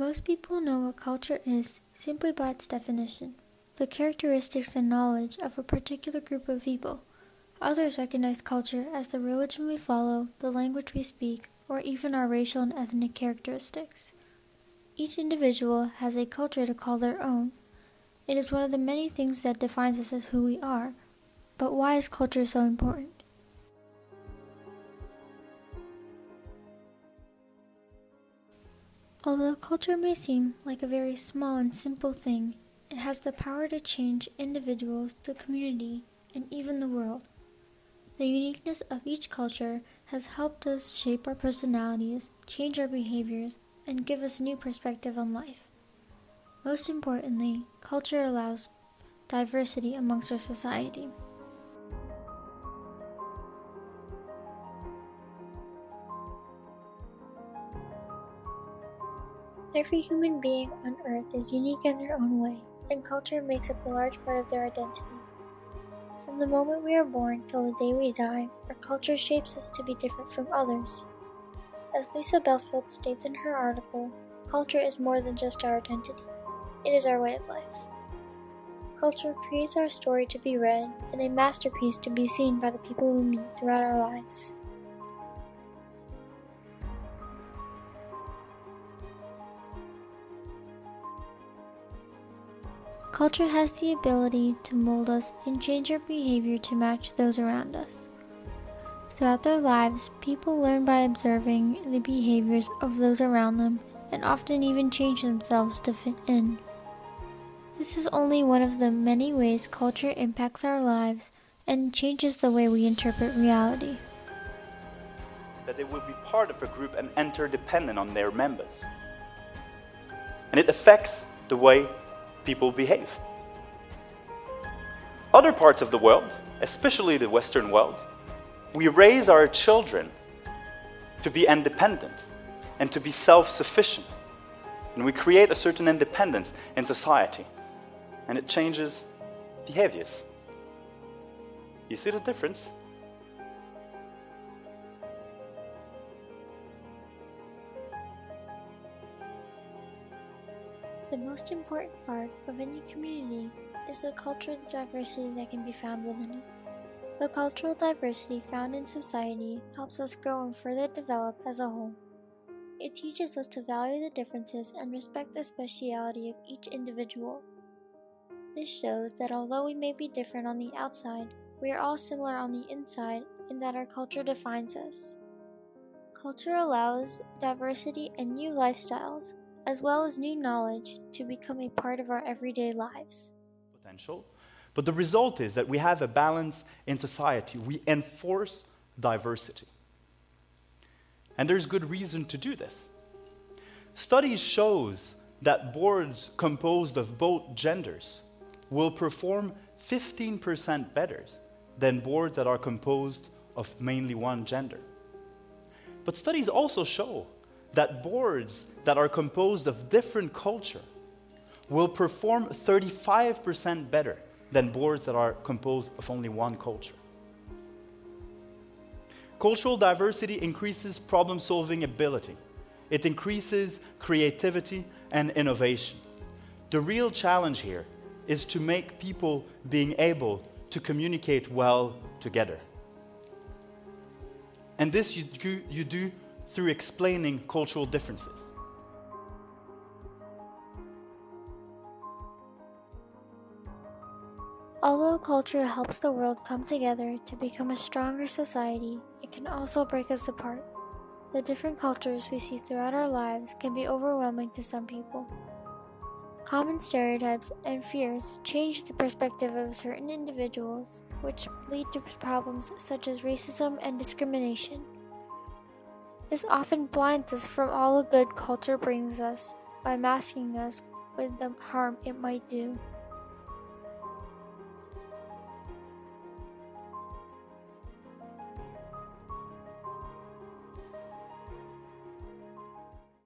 Most people know what culture is simply by its definition the characteristics and knowledge of a particular group of people. Others recognize culture as the religion we follow, the language we speak, or even our racial and ethnic characteristics. Each individual has a culture to call their own. It is one of the many things that defines us as who we are. But why is culture so important? Although culture may seem like a very small and simple thing, it has the power to change individuals, the community, and even the world. The uniqueness of each culture has helped us shape our personalities, change our behaviors, and give us a new perspective on life. Most importantly, culture allows diversity amongst our society. Every human being on earth is unique in their own way, and culture makes up a large part of their identity. From the moment we are born till the day we die, our culture shapes us to be different from others. As Lisa Belfield states in her article, culture is more than just our identity, it is our way of life. Culture creates our story to be read and a masterpiece to be seen by the people we meet throughout our lives. Culture has the ability to mold us and change our behavior to match those around us. Throughout their lives, people learn by observing the behaviors of those around them and often even change themselves to fit in. This is only one of the many ways culture impacts our lives and changes the way we interpret reality. That they will be part of a group and interdependent on their members. And it affects the way people behave. Other parts of the world, especially the Western world, we raise our children to be independent and to be self sufficient. And we create a certain independence in society. And it changes behaviors. You see the difference? The most important part of any community is the cultural diversity that can be found within it. The cultural diversity found in society helps us grow and further develop as a whole. It teaches us to value the differences and respect the speciality of each individual. This shows that although we may be different on the outside, we are all similar on the inside in that our culture defines us. Culture allows diversity and new lifestyles, as well as new knowledge to become a part of our everyday lives. Potential. But the result is that we have a balance in society. We enforce diversity. And there's good reason to do this. Studies shows that boards composed of both genders will perform 15% better than boards that are composed of mainly one gender. But studies also show that boards that are composed of different culture will perform 35% better than boards that are composed of only one culture. Cultural diversity increases problem solving ability, it increases creativity and innovation. The real challenge here is to make people being able to communicate well together. And this you do, you do through explaining cultural differences. Although culture helps the world come together to become a stronger society, it can also break us apart. The different cultures we see throughout our lives can be overwhelming to some people. Common stereotypes and fears change the perspective of certain individuals, which lead to problems such as racism and discrimination. This often blinds us from all the good culture brings us by masking us with the harm it might do.